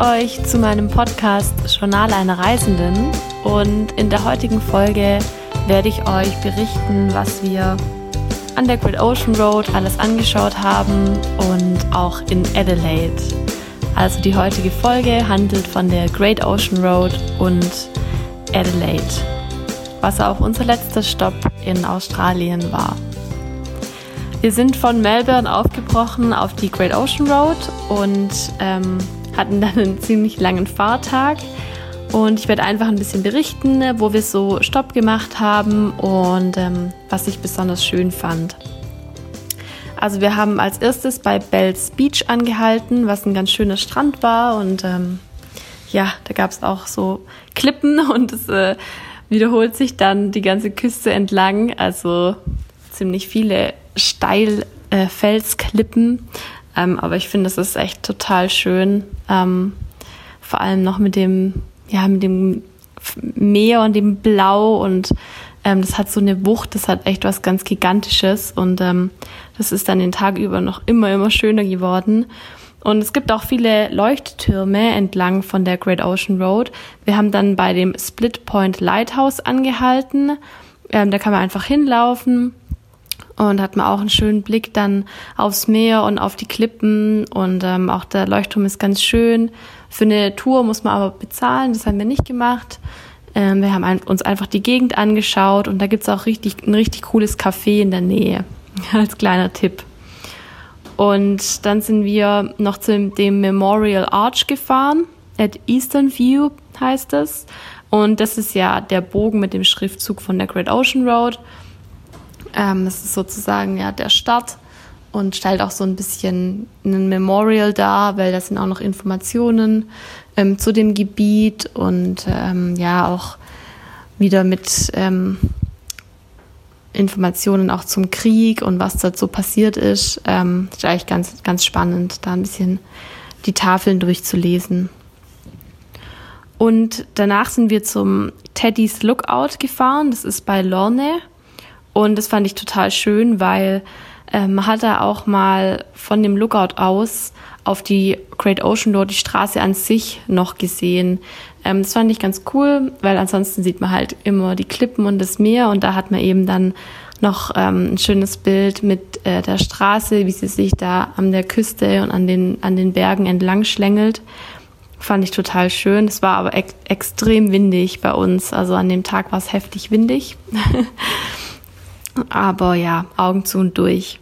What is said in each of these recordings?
euch zu meinem Podcast Journal einer Reisenden und in der heutigen Folge werde ich euch berichten, was wir an der Great Ocean Road alles angeschaut haben und auch in Adelaide. Also die heutige Folge handelt von der Great Ocean Road und Adelaide, was auch unser letzter Stopp in Australien war. Wir sind von Melbourne aufgebrochen auf die Great Ocean Road und ähm, hatten dann einen ziemlich langen Fahrtag. Und ich werde einfach ein bisschen berichten, wo wir so Stopp gemacht haben und ähm, was ich besonders schön fand. Also wir haben als erstes bei Bells Beach angehalten, was ein ganz schöner Strand war und ähm, ja, da gab es auch so Klippen und es äh, wiederholt sich dann die ganze Küste entlang. Also ziemlich viele Steilfelsklippen. Äh, ähm, aber ich finde, das ist echt total schön. Ähm, vor allem noch mit dem, ja, mit dem Meer und dem Blau und ähm, das hat so eine Wucht, das hat echt was ganz Gigantisches und ähm, das ist dann den Tag über noch immer, immer schöner geworden. Und es gibt auch viele Leuchttürme entlang von der Great Ocean Road. Wir haben dann bei dem Split Point Lighthouse angehalten. Ähm, da kann man einfach hinlaufen und hat man auch einen schönen Blick dann aufs Meer und auf die Klippen und ähm, auch der Leuchtturm ist ganz schön. Für eine Tour muss man aber bezahlen, das haben wir nicht gemacht. Ähm, wir haben ein, uns einfach die Gegend angeschaut und da gibt's auch richtig, ein richtig cooles Café in der Nähe, als kleiner Tipp. Und dann sind wir noch zu dem Memorial Arch gefahren. At Eastern View heißt es. Und das ist ja der Bogen mit dem Schriftzug von der Great Ocean Road. Ähm, das ist sozusagen ja der Start und stellt auch so ein bisschen ein Memorial dar, weil da sind auch noch Informationen ähm, zu dem Gebiet und ähm, ja auch wieder mit ähm, Informationen auch zum Krieg und was dazu passiert ist. Ähm, ist eigentlich ganz, ganz spannend, da ein bisschen die Tafeln durchzulesen. Und danach sind wir zum Teddy's Lookout gefahren. Das ist bei Lorne. Und das fand ich total schön, weil ähm, man hat da auch mal von dem Lookout aus auf die Great Ocean Road, die Straße an sich noch gesehen. Ähm, das fand ich ganz cool, weil ansonsten sieht man halt immer die Klippen und das Meer und da hat man eben dann noch ähm, ein schönes Bild mit äh, der Straße, wie sie sich da an der Küste und an den, an den Bergen entlang schlängelt. Fand ich total schön. Es war aber ex extrem windig bei uns. Also an dem Tag war es heftig windig. aber ja, Augen zu und durch.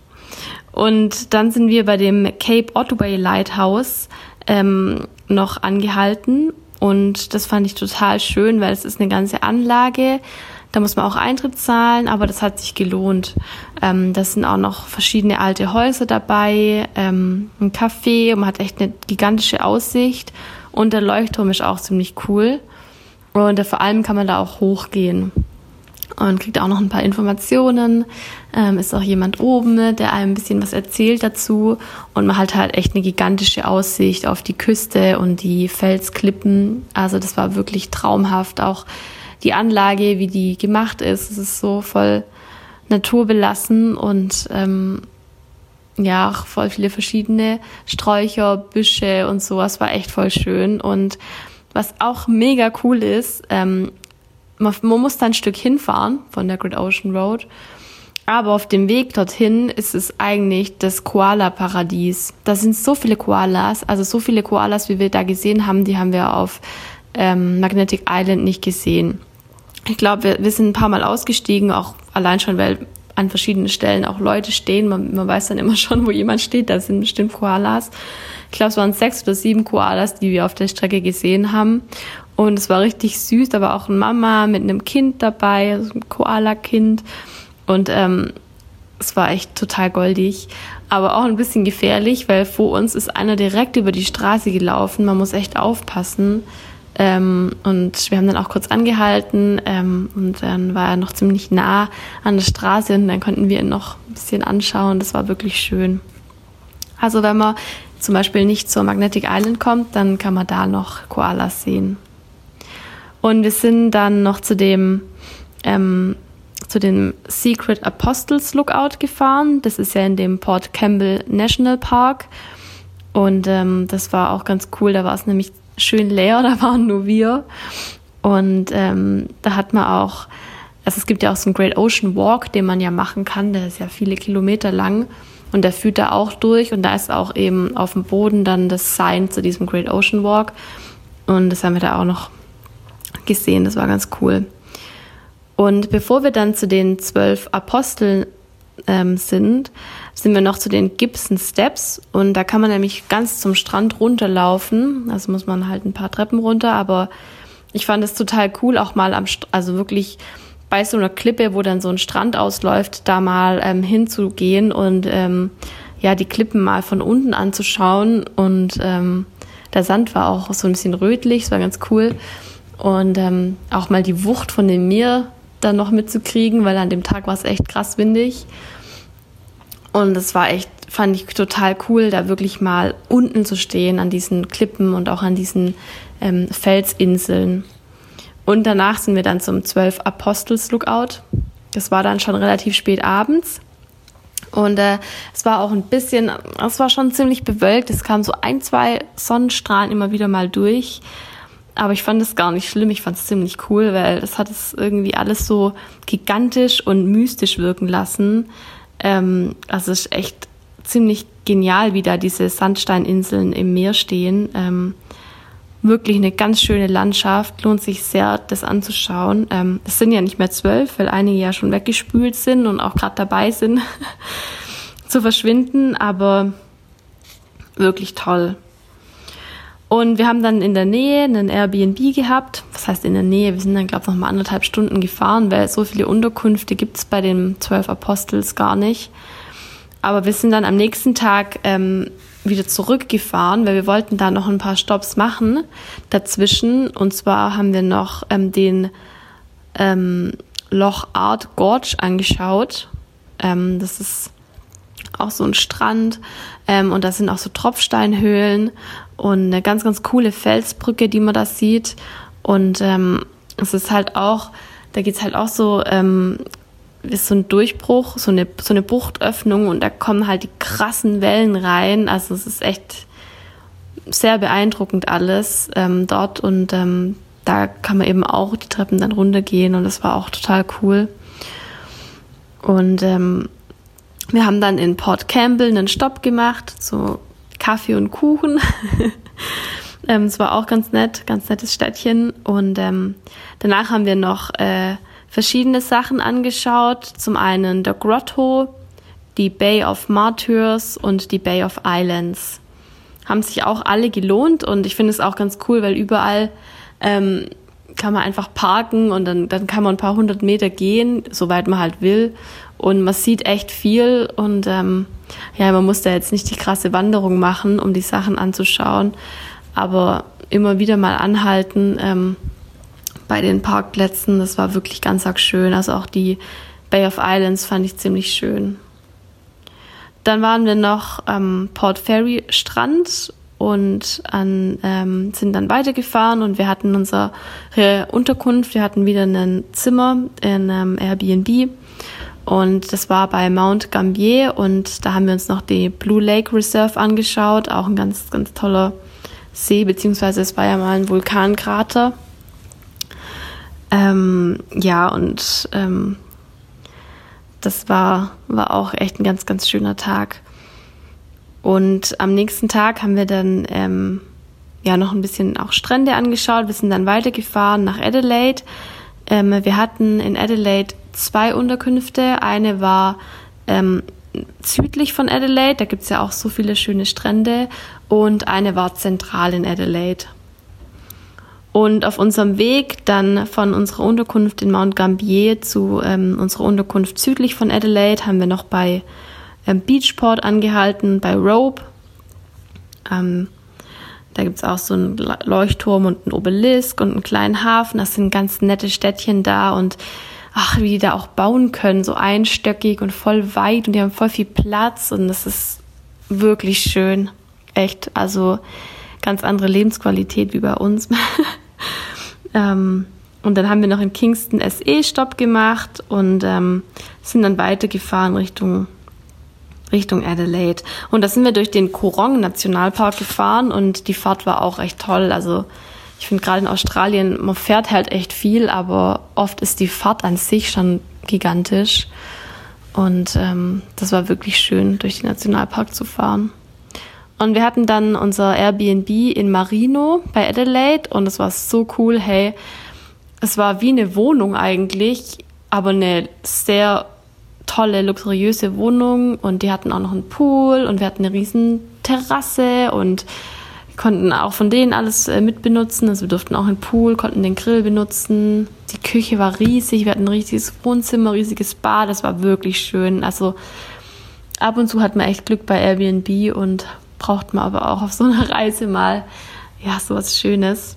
Und dann sind wir bei dem Cape Otway Lighthouse ähm, noch angehalten und das fand ich total schön, weil es ist eine ganze Anlage. Da muss man auch Eintritt zahlen, aber das hat sich gelohnt. Ähm, das sind auch noch verschiedene alte Häuser dabei, ähm, ein Café und man hat echt eine gigantische Aussicht. Und der Leuchtturm ist auch ziemlich cool. Und vor allem kann man da auch hochgehen und kriegt auch noch ein paar Informationen. Ähm, ist auch jemand oben, ne, der einem ein bisschen was erzählt dazu und man hat halt echt eine gigantische Aussicht auf die Küste und die Felsklippen. Also das war wirklich traumhaft. Auch die Anlage, wie die gemacht ist, es ist so voll naturbelassen und ähm, ja, auch voll viele verschiedene Sträucher, Büsche und sowas war echt voll schön. Und was auch mega cool ist, ähm, man, man muss da ein Stück hinfahren von der Great Ocean Road. Aber auf dem Weg dorthin ist es eigentlich das Koala-Paradies. Da sind so viele Koalas, also so viele Koalas, wie wir da gesehen haben, die haben wir auf ähm, Magnetic Island nicht gesehen. Ich glaube, wir, wir sind ein paar Mal ausgestiegen, auch allein schon, weil an verschiedenen Stellen auch Leute stehen. Man, man weiß dann immer schon, wo jemand steht. Da sind bestimmt Koalas. Ich glaube, es waren sechs oder sieben Koalas, die wir auf der Strecke gesehen haben. Und es war richtig süß, aber auch eine Mama mit einem Kind dabei, also ein Koala-Kind. Und ähm, es war echt total goldig, aber auch ein bisschen gefährlich, weil vor uns ist einer direkt über die Straße gelaufen. Man muss echt aufpassen. Ähm, und wir haben dann auch kurz angehalten ähm, und dann war er noch ziemlich nah an der Straße und dann konnten wir ihn noch ein bisschen anschauen. Das war wirklich schön. Also wenn man zum Beispiel nicht zur Magnetic Island kommt, dann kann man da noch Koalas sehen. Und wir sind dann noch zu dem, ähm, zu dem Secret Apostles Lookout gefahren. Das ist ja in dem Port Campbell National Park. Und ähm, das war auch ganz cool. Da war es nämlich schön leer, da waren nur wir. Und ähm, da hat man auch, also es gibt ja auch so einen Great Ocean Walk, den man ja machen kann. Der ist ja viele Kilometer lang. Und der führt da auch durch. Und da ist auch eben auf dem Boden dann das Sign zu diesem Great Ocean Walk. Und das haben wir da auch noch gesehen. Das war ganz cool. Und bevor wir dann zu den zwölf Aposteln ähm, sind, sind wir noch zu den Gibson Steps. Und da kann man nämlich ganz zum Strand runterlaufen. Also muss man halt ein paar Treppen runter. Aber ich fand es total cool, auch mal am, St also wirklich bei so einer Klippe, wo dann so ein Strand ausläuft, da mal ähm, hinzugehen und ähm, ja, die Klippen mal von unten anzuschauen. Und ähm, der Sand war auch so ein bisschen rötlich, es war ganz cool. Und ähm, auch mal die Wucht von dem Meer dann noch mitzukriegen, weil an dem Tag war es echt krass windig. Und es war echt, fand ich total cool, da wirklich mal unten zu stehen an diesen Klippen und auch an diesen ähm, Felsinseln. Und danach sind wir dann zum 12 Apostels Lookout. Das war dann schon relativ spät abends. Und äh, es war auch ein bisschen, es war schon ziemlich bewölkt. Es kam so ein, zwei Sonnenstrahlen immer wieder mal durch. Aber ich fand es gar nicht schlimm. Ich fand es ziemlich cool, weil das hat es irgendwie alles so gigantisch und mystisch wirken lassen. Ähm, also es ist echt ziemlich genial, wie da diese Sandsteininseln im Meer stehen. Ähm, wirklich eine ganz schöne Landschaft. Lohnt sich sehr, das anzuschauen. Ähm, es sind ja nicht mehr zwölf, weil einige ja schon weggespült sind und auch gerade dabei sind zu verschwinden. Aber wirklich toll. Und wir haben dann in der Nähe einen Airbnb gehabt. Was heißt in der Nähe? Wir sind dann, glaube ich, noch mal anderthalb Stunden gefahren, weil so viele Unterkünfte gibt es bei den zwölf Apostels gar nicht. Aber wir sind dann am nächsten Tag ähm, wieder zurückgefahren, weil wir wollten da noch ein paar Stops machen dazwischen. Und zwar haben wir noch ähm, den ähm, Loch Art Gorge angeschaut. Ähm, das ist auch so ein Strand ähm, und da sind auch so Tropfsteinhöhlen und eine ganz, ganz coole Felsbrücke, die man da sieht. Und ähm, es ist halt auch, da geht's halt auch so, ähm, ist so ein Durchbruch, so eine, so eine Buchtöffnung und da kommen halt die krassen Wellen rein. Also es ist echt sehr beeindruckend alles ähm, dort und ähm, da kann man eben auch die Treppen dann runtergehen und das war auch total cool. Und ähm, wir haben dann in Port Campbell einen Stopp gemacht, so Kaffee und Kuchen. ähm, es war auch ganz nett, ganz nettes Städtchen. Und ähm, danach haben wir noch äh, verschiedene Sachen angeschaut. Zum einen der Grotto, die Bay of Martyrs und die Bay of Islands. Haben sich auch alle gelohnt und ich finde es auch ganz cool, weil überall ähm, kann man einfach parken und dann, dann kann man ein paar hundert Meter gehen, soweit man halt will. Und man sieht echt viel und ähm, ja, man muss da jetzt nicht die krasse Wanderung machen, um die Sachen anzuschauen, aber immer wieder mal anhalten ähm, bei den Parkplätzen. Das war wirklich ganz arg schön. Also auch die Bay of Islands fand ich ziemlich schön. Dann waren wir noch am Port Ferry Strand und an, ähm, sind dann weitergefahren und wir hatten unsere Unterkunft, wir hatten wieder ein Zimmer in ähm, Airbnb und das war bei Mount Gambier und da haben wir uns noch die Blue Lake Reserve angeschaut, auch ein ganz, ganz toller See, beziehungsweise es war ja mal ein Vulkankrater. Ähm, ja, und ähm, das war, war auch echt ein ganz, ganz schöner Tag. Und am nächsten Tag haben wir dann ähm, ja noch ein bisschen auch Strände angeschaut. Wir sind dann weitergefahren nach Adelaide. Ähm, wir hatten in Adelaide zwei Unterkünfte. Eine war ähm, südlich von Adelaide, da gibt es ja auch so viele schöne Strände. Und eine war zentral in Adelaide. Und auf unserem Weg dann von unserer Unterkunft in Mount Gambier zu ähm, unserer Unterkunft südlich von Adelaide haben wir noch bei ähm, Beachport angehalten, bei Rope. Ähm, da gibt es auch so einen Leuchtturm und einen Obelisk und einen kleinen Hafen. Das sind ganz nette Städtchen da und ach, wie die da auch bauen können, so einstöckig und voll weit und die haben voll viel Platz und das ist wirklich schön. Echt, also ganz andere Lebensqualität wie bei uns. ähm, und dann haben wir noch in Kingston SE Stopp gemacht und ähm, sind dann weitergefahren Richtung Richtung Adelaide. Und da sind wir durch den Korong Nationalpark gefahren und die Fahrt war auch echt toll. Also ich finde gerade in Australien, man fährt halt echt viel, aber oft ist die Fahrt an sich schon gigantisch. Und ähm, das war wirklich schön, durch den Nationalpark zu fahren. Und wir hatten dann unser Airbnb in Marino bei Adelaide und es war so cool. Hey, es war wie eine Wohnung eigentlich, aber eine sehr tolle, luxuriöse Wohnung und die hatten auch noch einen Pool und wir hatten eine riesen Terrasse und konnten auch von denen alles äh, mitbenutzen. Also wir durften auch einen Pool, konnten den Grill benutzen. Die Küche war riesig, wir hatten ein riesiges Wohnzimmer, riesiges Bad, das war wirklich schön. Also ab und zu hat man echt Glück bei Airbnb und braucht man aber auch auf so einer Reise mal ja sowas Schönes.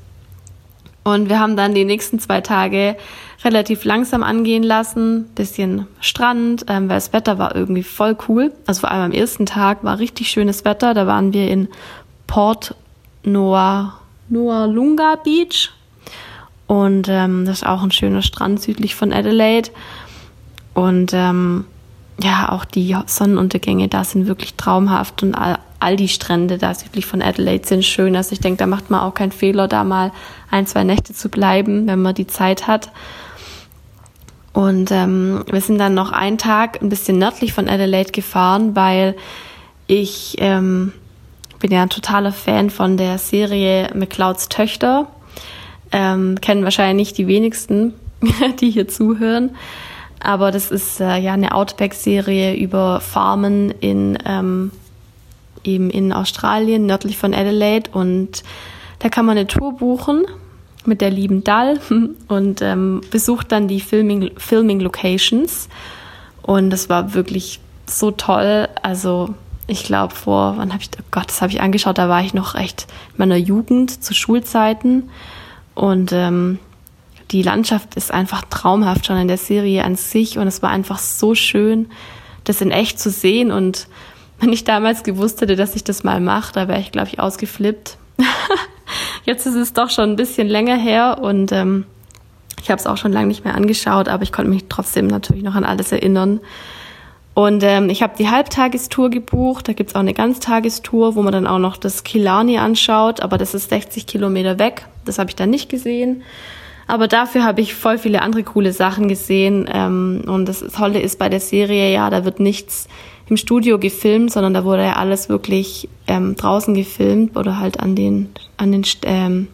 Und wir haben dann die nächsten zwei Tage relativ langsam angehen lassen, bisschen Strand, ähm, weil das Wetter war irgendwie voll cool. Also vor allem am ersten Tag war richtig schönes Wetter. Da waren wir in Port Noa, Noa Lunga Beach. Und ähm, das ist auch ein schöner Strand südlich von Adelaide. Und ähm, ja, auch die Sonnenuntergänge da sind wirklich traumhaft und all, all die Strände da südlich von Adelaide sind schön. Also ich denke, da macht man auch keinen Fehler, da mal ein, zwei Nächte zu bleiben, wenn man die Zeit hat. Und ähm, wir sind dann noch einen Tag ein bisschen nördlich von Adelaide gefahren, weil ich ähm, bin ja ein totaler Fan von der Serie McClouds Töchter. Ähm, kennen wahrscheinlich die wenigsten, die hier zuhören. Aber das ist äh, ja eine Outback-Serie über Farmen in ähm, eben in Australien, nördlich von Adelaide. Und da kann man eine Tour buchen mit der lieben Dall und ähm, besucht dann die Filming, Filming Locations. Und das war wirklich so toll. Also ich glaube vor, wann habe ich, oh Gott, das habe ich angeschaut, da war ich noch echt in meiner Jugend zu Schulzeiten. Und ähm, die Landschaft ist einfach traumhaft schon in der Serie an sich. Und es war einfach so schön, das in echt zu sehen. Und wenn ich damals gewusst hätte, dass ich das mal mache, da wäre ich, glaube ich, ausgeflippt. Jetzt ist es doch schon ein bisschen länger her und ähm, ich habe es auch schon lange nicht mehr angeschaut, aber ich konnte mich trotzdem natürlich noch an alles erinnern. Und ähm, ich habe die Halbtagestour gebucht. Da gibt's auch eine Ganztagestour, wo man dann auch noch das Killarney anschaut, aber das ist 60 Kilometer weg. Das habe ich dann nicht gesehen. Aber dafür habe ich voll viele andere coole Sachen gesehen. Ähm, und das Tolle ist bei der Serie, ja, da wird nichts im Studio gefilmt, sondern da wurde ja alles wirklich ähm, draußen gefilmt oder halt an den, an den ähm,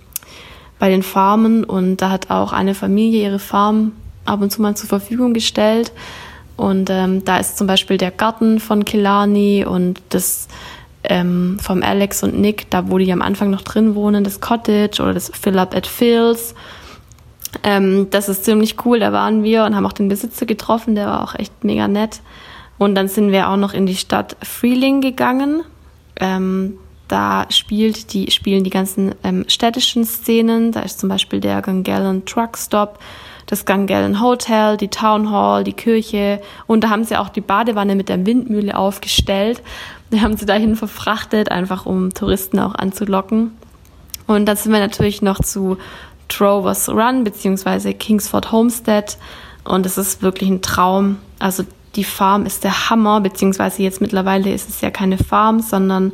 bei den Farmen und da hat auch eine Familie ihre Farm ab und zu mal zur Verfügung gestellt. Und ähm, da ist zum Beispiel der Garten von Killarney und das ähm, vom Alex und Nick, da wo die am Anfang noch drin wohnen, das Cottage oder das Up at Phil's. Ähm, das ist ziemlich cool, da waren wir und haben auch den Besitzer getroffen, der war auch echt mega nett. Und dann sind wir auch noch in die Stadt Freeling gegangen. Ähm, da spielt die, spielen die ganzen ähm, städtischen Szenen. Da ist zum Beispiel der Gungallen Truck Stop, das Gungallen Hotel, die Town Hall, die Kirche. Und da haben sie auch die Badewanne mit der Windmühle aufgestellt. Die haben sie dahin verfrachtet, einfach um Touristen auch anzulocken. Und dann sind wir natürlich noch zu Trovers Run beziehungsweise Kingsford Homestead. Und es ist wirklich ein Traum. Also die Farm ist der Hammer, beziehungsweise jetzt mittlerweile ist es ja keine Farm, sondern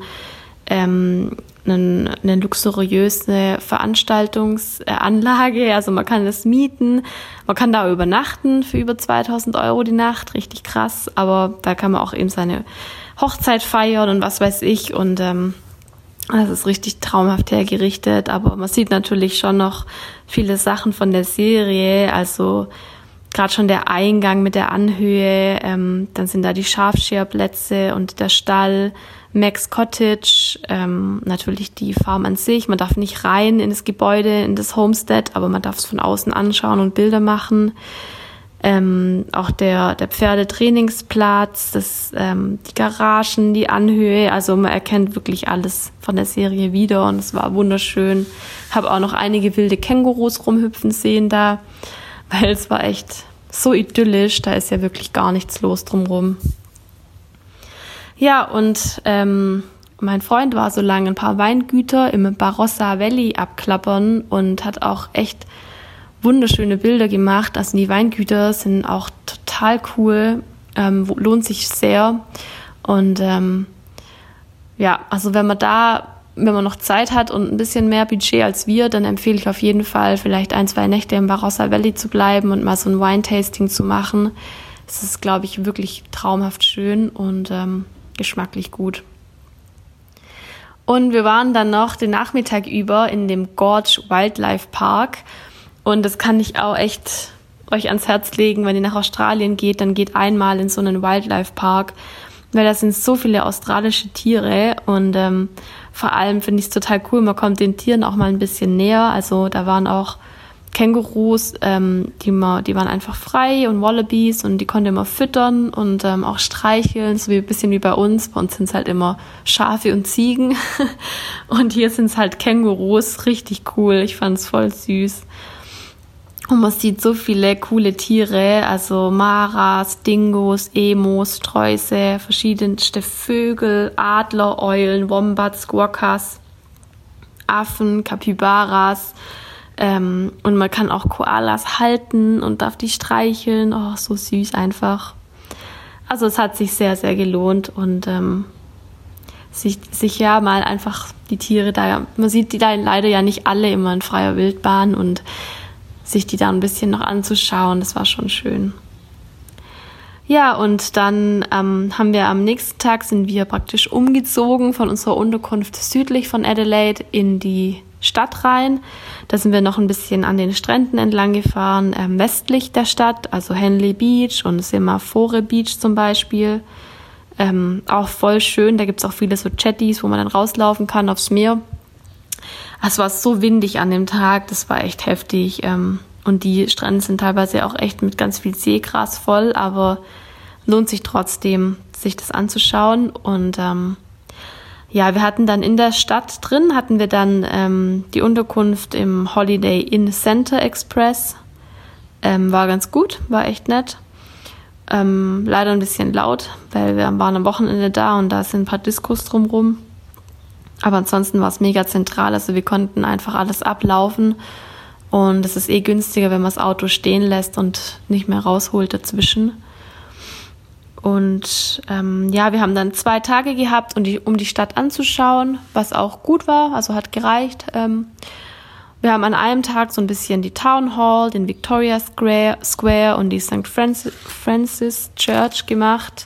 ähm, eine, eine luxuriöse Veranstaltungsanlage. Also man kann es mieten, man kann da übernachten für über 2000 Euro die Nacht, richtig krass. Aber da kann man auch eben seine Hochzeit feiern und was weiß ich. Und ähm, das ist richtig traumhaft hergerichtet. Aber man sieht natürlich schon noch viele Sachen von der Serie. Also gerade schon der Eingang mit der Anhöhe, ähm, dann sind da die Schafscherplätze und der Stall, Max Cottage, ähm, natürlich die Farm an sich. Man darf nicht rein in das Gebäude, in das Homestead, aber man darf es von außen anschauen und Bilder machen. Ähm, auch der, der Pferdetrainingsplatz, das, ähm, die Garagen, die Anhöhe, also man erkennt wirklich alles von der Serie wieder und es war wunderschön. Habe auch noch einige wilde Kängurus rumhüpfen sehen da weil es war echt so idyllisch, da ist ja wirklich gar nichts los drumrum. Ja, und ähm, mein Freund war so lange ein paar Weingüter im Barossa Valley abklappern und hat auch echt wunderschöne Bilder gemacht. Also die Weingüter sind auch total cool, ähm, lohnt sich sehr. Und ähm, ja, also wenn man da, wenn man noch Zeit hat und ein bisschen mehr Budget als wir, dann empfehle ich auf jeden Fall, vielleicht ein, zwei Nächte im Barossa Valley zu bleiben und mal so ein Wine-Tasting zu machen. Es ist, glaube ich, wirklich traumhaft schön und ähm, geschmacklich gut. Und wir waren dann noch den Nachmittag über in dem Gorge Wildlife Park. Und das kann ich auch echt euch ans Herz legen, wenn ihr nach Australien geht, dann geht einmal in so einen Wildlife Park, weil da sind so viele australische Tiere und ähm, vor allem finde ich es total cool, man kommt den Tieren auch mal ein bisschen näher. Also da waren auch Kängurus, ähm, die, man, die waren einfach frei und Wallabies und die konnte man füttern und ähm, auch streicheln, so wie ein bisschen wie bei uns. Bei uns sind es halt immer Schafe und Ziegen und hier sind es halt Kängurus, richtig cool. Ich fand es voll süß. Und man sieht so viele coole Tiere, also Maras, Dingos, Emos, Sträuße, verschiedenste Vögel, Adler, Eulen, Wombats, Guacas, Affen, Capybaras. Ähm, und man kann auch Koalas halten und darf die streicheln. Oh, so süß einfach. Also es hat sich sehr, sehr gelohnt und ähm, sich, sich ja mal einfach die Tiere da, man sieht die da leider ja nicht alle immer in freier Wildbahn und sich die da ein bisschen noch anzuschauen. Das war schon schön. Ja, und dann ähm, haben wir am nächsten Tag sind wir praktisch umgezogen von unserer Unterkunft südlich von Adelaide in die Stadt rein. Da sind wir noch ein bisschen an den Stränden entlang gefahren, ähm, westlich der Stadt, also Henley Beach und Semaphore Beach zum Beispiel. Ähm, auch voll schön, da gibt's auch viele so Chatties, wo man dann rauslaufen kann aufs Meer. Es war so windig an dem Tag, das war echt heftig. Ähm, und die Strände sind teilweise auch echt mit ganz viel Seegras voll, aber lohnt sich trotzdem, sich das anzuschauen. Und ähm, ja, wir hatten dann in der Stadt drin, hatten wir dann ähm, die Unterkunft im Holiday Inn Center Express. Ähm, war ganz gut, war echt nett. Ähm, leider ein bisschen laut, weil wir waren am Wochenende da und da sind ein paar Diskos drumrum. Aber ansonsten war es mega zentral. Also wir konnten einfach alles ablaufen. Und es ist eh günstiger, wenn man das Auto stehen lässt und nicht mehr rausholt dazwischen. Und ähm, ja, wir haben dann zwei Tage gehabt, um die, um die Stadt anzuschauen, was auch gut war, also hat gereicht. Ähm, wir haben an einem Tag so ein bisschen die Town Hall, den Victoria Square, Square und die St. Francis, Francis Church gemacht.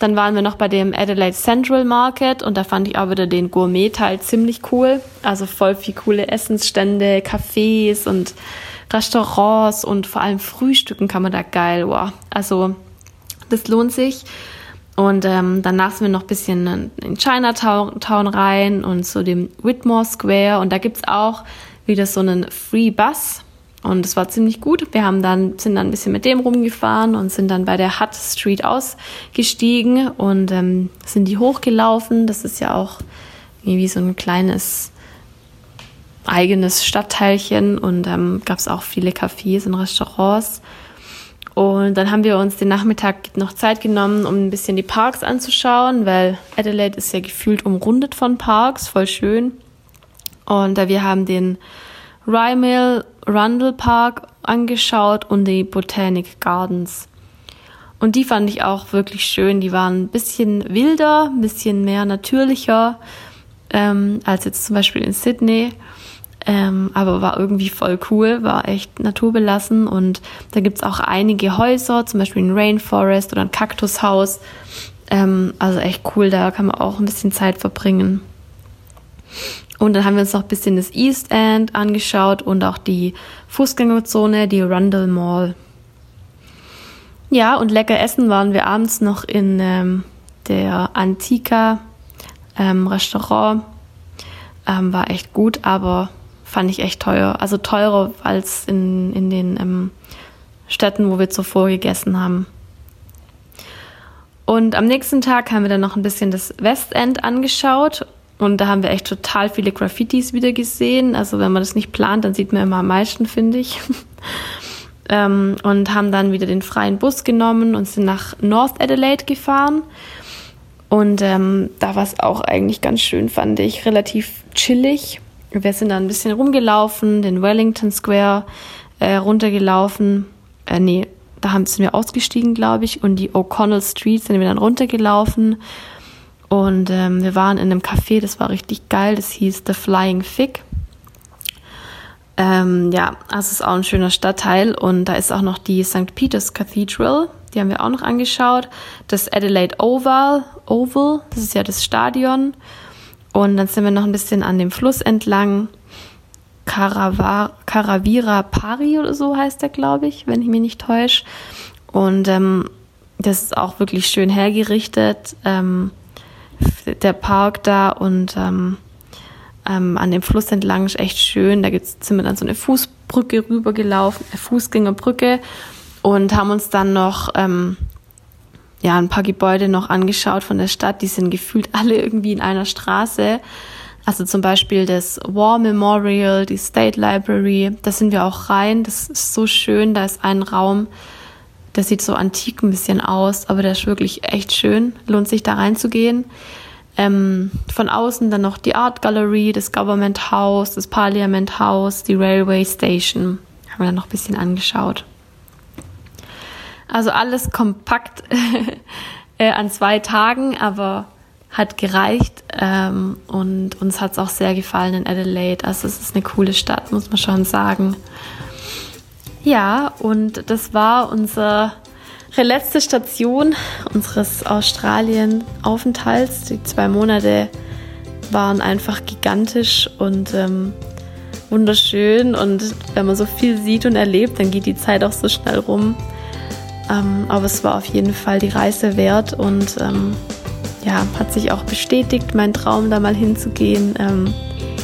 Dann waren wir noch bei dem Adelaide Central Market und da fand ich auch wieder den Gourmet-Teil ziemlich cool. Also voll viel coole Essensstände, Cafés und Restaurants und vor allem Frühstücken kann man da geil. Wow. Also das lohnt sich. Und ähm, danach sind wir noch ein bisschen in Chinatown rein und zu dem Whitmore Square. Und da gibt's auch wieder so einen Free Bus. Und es war ziemlich gut. Wir haben dann, sind dann ein bisschen mit dem rumgefahren und sind dann bei der Hutt Street ausgestiegen und ähm, sind die hochgelaufen. Das ist ja auch irgendwie so ein kleines eigenes Stadtteilchen und ähm, gab es auch viele Cafés und Restaurants. Und dann haben wir uns den Nachmittag noch Zeit genommen, um ein bisschen die Parks anzuschauen, weil Adelaide ist ja gefühlt umrundet von Parks, voll schön. Und wir haben den Rymill Rundle Park angeschaut und die Botanic Gardens. Und die fand ich auch wirklich schön. Die waren ein bisschen wilder, ein bisschen mehr natürlicher ähm, als jetzt zum Beispiel in Sydney. Ähm, aber war irgendwie voll cool, war echt naturbelassen und da gibt's auch einige Häuser, zum Beispiel ein Rainforest oder ein Kaktushaus. Ähm, also echt cool, da kann man auch ein bisschen Zeit verbringen. Und dann haben wir uns noch ein bisschen das East End angeschaut und auch die Fußgängerzone, die Rundle Mall. Ja, und lecker essen waren wir abends noch in ähm, der Antika ähm, Restaurant. Ähm, war echt gut, aber fand ich echt teuer. Also teurer als in, in den ähm, Städten, wo wir zuvor gegessen haben. Und am nächsten Tag haben wir dann noch ein bisschen das Westend angeschaut und da haben wir echt total viele Graffitis wieder gesehen. Also wenn man das nicht plant, dann sieht man immer am meisten, finde ich. ähm, und haben dann wieder den freien Bus genommen und sind nach North Adelaide gefahren. Und ähm, da war es auch eigentlich ganz schön, fand ich, relativ chillig. Wir sind dann ein bisschen rumgelaufen, den Wellington Square äh, runtergelaufen. Äh, nee, da sind wir ausgestiegen, glaube ich, und die O'Connell Street sind wir dann runtergelaufen. Und ähm, wir waren in einem Café, das war richtig geil, das hieß The Flying Fig. Ähm, ja, das ist auch ein schöner Stadtteil und da ist auch noch die St. Peter's Cathedral, die haben wir auch noch angeschaut. Das Adelaide Oval, Oval, das ist ja das Stadion. Und dann sind wir noch ein bisschen an dem Fluss entlang. Caravira Pari oder so heißt der, glaube ich, wenn ich mich nicht täusche. Und ähm, das ist auch wirklich schön hergerichtet, ähm, der Park da und ähm, ähm, an dem Fluss entlang ist echt schön. Da gibt's, sind wir dann so eine Fußbrücke rübergelaufen, eine Fußgängerbrücke und haben uns dann noch ähm, ja ein paar Gebäude noch angeschaut von der Stadt. Die sind gefühlt alle irgendwie in einer Straße. Also zum Beispiel das War Memorial, die State Library. Da sind wir auch rein. Das ist so schön. Da ist ein Raum, der sieht so antik ein bisschen aus, aber der ist wirklich echt schön. Lohnt sich da reinzugehen. Ähm, von außen dann noch die Art Gallery, das Government House, das Parliament House, die Railway Station. Haben wir dann noch ein bisschen angeschaut. Also alles kompakt äh, an zwei Tagen, aber hat gereicht ähm, und uns hat es auch sehr gefallen in Adelaide. Also es ist eine coole Stadt, muss man schon sagen. Ja, und das war unsere letzte Station unseres Australien-Aufenthalts. Die zwei Monate waren einfach gigantisch und ähm, wunderschön. Und wenn man so viel sieht und erlebt, dann geht die Zeit auch so schnell rum. Ähm, aber es war auf jeden Fall die Reise wert und ähm, ja, hat sich auch bestätigt, mein Traum da mal hinzugehen, ähm,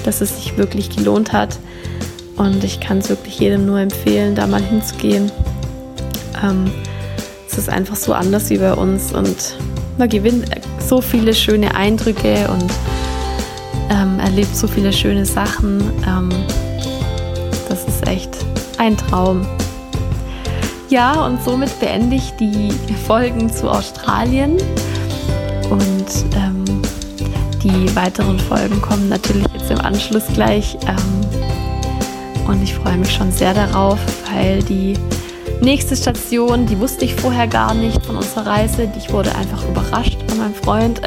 dass es sich wirklich gelohnt hat. Und ich kann es wirklich jedem nur empfehlen, da mal hinzugehen. Ähm, es ist einfach so anders wie bei uns und man gewinnt so viele schöne Eindrücke und ähm, erlebt so viele schöne Sachen. Ähm, das ist echt ein Traum. Ja, und somit beende ich die Folgen zu Australien. Und ähm, die weiteren Folgen kommen natürlich jetzt im Anschluss gleich. Ähm, und ich freue mich schon sehr darauf, weil die nächste Station, die wusste ich vorher gar nicht von unserer Reise. Ich wurde einfach überrascht von meinem Freund.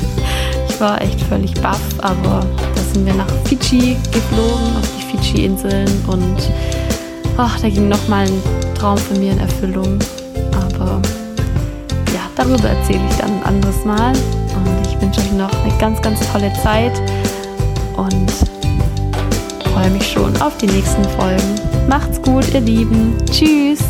ich war echt völlig baff, aber da sind wir nach Fidschi geflogen, auf die Fidschi-Inseln und ach, da ging nochmal ein Traum von mir in Erfüllung. Aber ja, darüber erzähle ich dann ein anderes Mal. Und ich wünsche euch noch eine ganz, ganz tolle Zeit und freue mich schon auf die nächsten Folgen. Macht's gut, ihr Lieben. Tschüss.